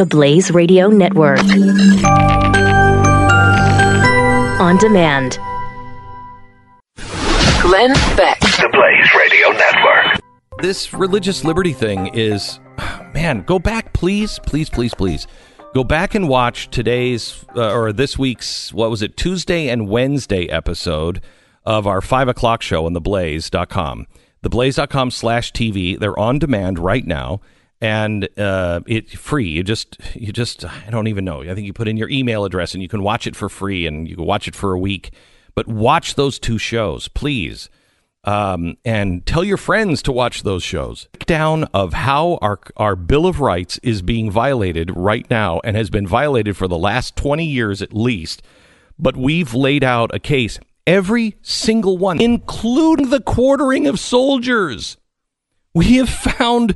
the Blaze Radio Network. On demand. Glenn Beck. The Blaze Radio Network. This religious liberty thing is, man, go back, please, please, please, please. Go back and watch today's uh, or this week's, what was it, Tuesday and Wednesday episode of our five o'clock show on theblaze.com. Theblaze.com slash TV. They're on demand right now and uh, it's free. You just, you just, I don't even know. I think you put in your email address and you can watch it for free and you can watch it for a week. But watch those two shows, please. Um, and tell your friends to watch those shows. Down of how our our Bill of Rights is being violated right now and has been violated for the last 20 years at least. But we've laid out a case, every single one, including the quartering of soldiers. We have found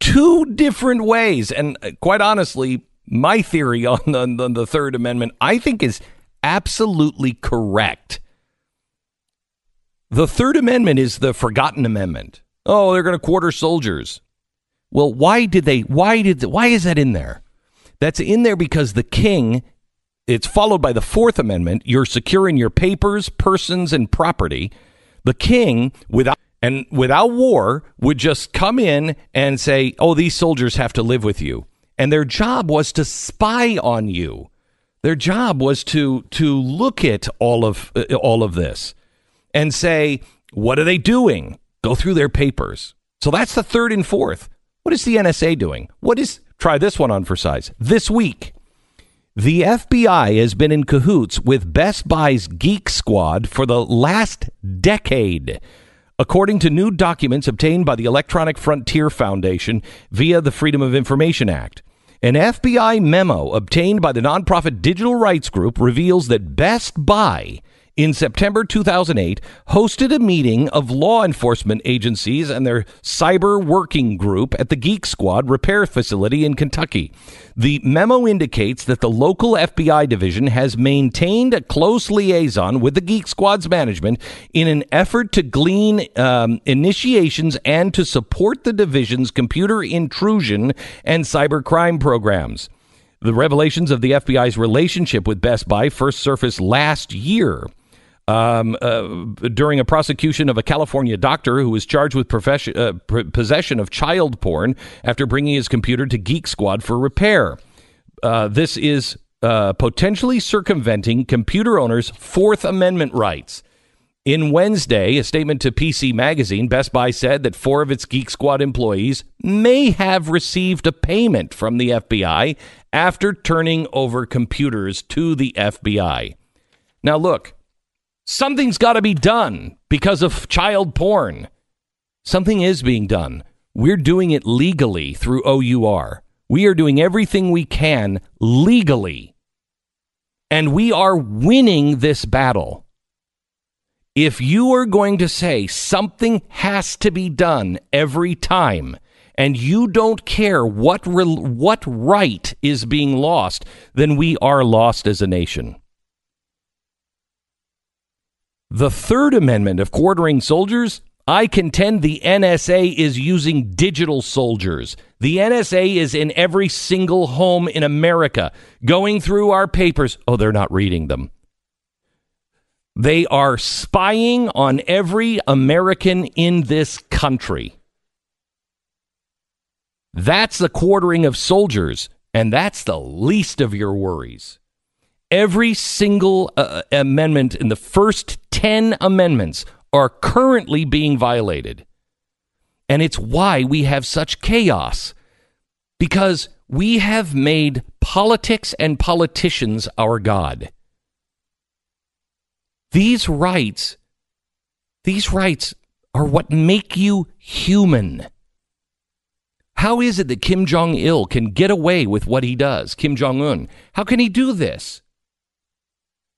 two different ways, and uh, quite honestly, my theory on the, the Third Amendment, I think, is absolutely correct. The Third Amendment is the forgotten amendment. Oh, they're going to quarter soldiers. Well, why did they? Why did? Why is that in there? That's in there because the king. It's followed by the Fourth Amendment. You're securing your papers, persons, and property. The king, without and without war, would just come in and say, "Oh, these soldiers have to live with you," and their job was to spy on you. Their job was to to look at all of uh, all of this and say, what are they doing? Go through their papers. So that's the third and fourth. What is the NSA doing? What is, try this one on for size. This week, the FBI has been in cahoots with Best Buy's Geek Squad for the last decade. According to new documents obtained by the Electronic Frontier Foundation via the Freedom of Information Act. An FBI memo obtained by the nonprofit Digital Rights Group reveals that Best Buy in September 2008 hosted a meeting of law enforcement agencies and their cyber working group at the Geek Squad repair facility in Kentucky. The memo indicates that the local FBI division has maintained a close liaison with the Geek Squad's management in an effort to glean um, initiations and to support the division's computer intrusion and cybercrime programs. The revelations of the FBI's relationship with Best Buy first surfaced last year um, uh, during a prosecution of a California doctor who was charged with uh, p- possession of child porn after bringing his computer to Geek Squad for repair. Uh, this is uh, potentially circumventing computer owners' Fourth Amendment rights. In Wednesday, a statement to PC Magazine, Best Buy said that four of its Geek Squad employees may have received a payment from the FBI after turning over computers to the FBI. Now, look, Something's got to be done because of child porn. Something is being done. We're doing it legally through OUR. We are doing everything we can legally. And we are winning this battle. If you are going to say something has to be done every time, and you don't care what re- what right is being lost, then we are lost as a nation. The Third Amendment of quartering soldiers, I contend the NSA is using digital soldiers. The NSA is in every single home in America, going through our papers. Oh, they're not reading them. They are spying on every American in this country. That's the quartering of soldiers, and that's the least of your worries. Every single uh, amendment in the first 10 amendments are currently being violated. And it's why we have such chaos. Because we have made politics and politicians our God. These rights, these rights are what make you human. How is it that Kim Jong il can get away with what he does, Kim Jong un? How can he do this?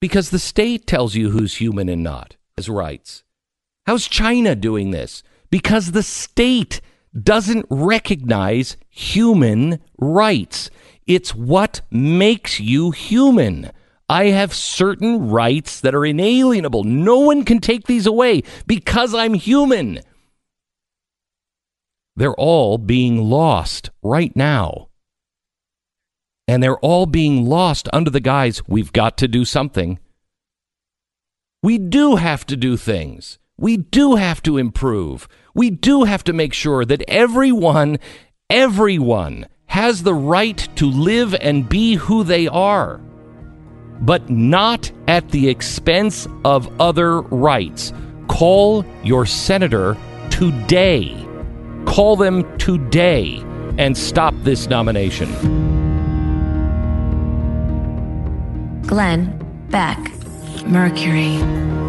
Because the state tells you who's human and not as rights. How's China doing this? Because the state doesn't recognize human rights. It's what makes you human. I have certain rights that are inalienable. No one can take these away because I'm human. They're all being lost right now. And they're all being lost under the guise we've got to do something. We do have to do things. We do have to improve. We do have to make sure that everyone, everyone has the right to live and be who they are, but not at the expense of other rights. Call your senator today. Call them today and stop this nomination. Glenn Beck, Mercury.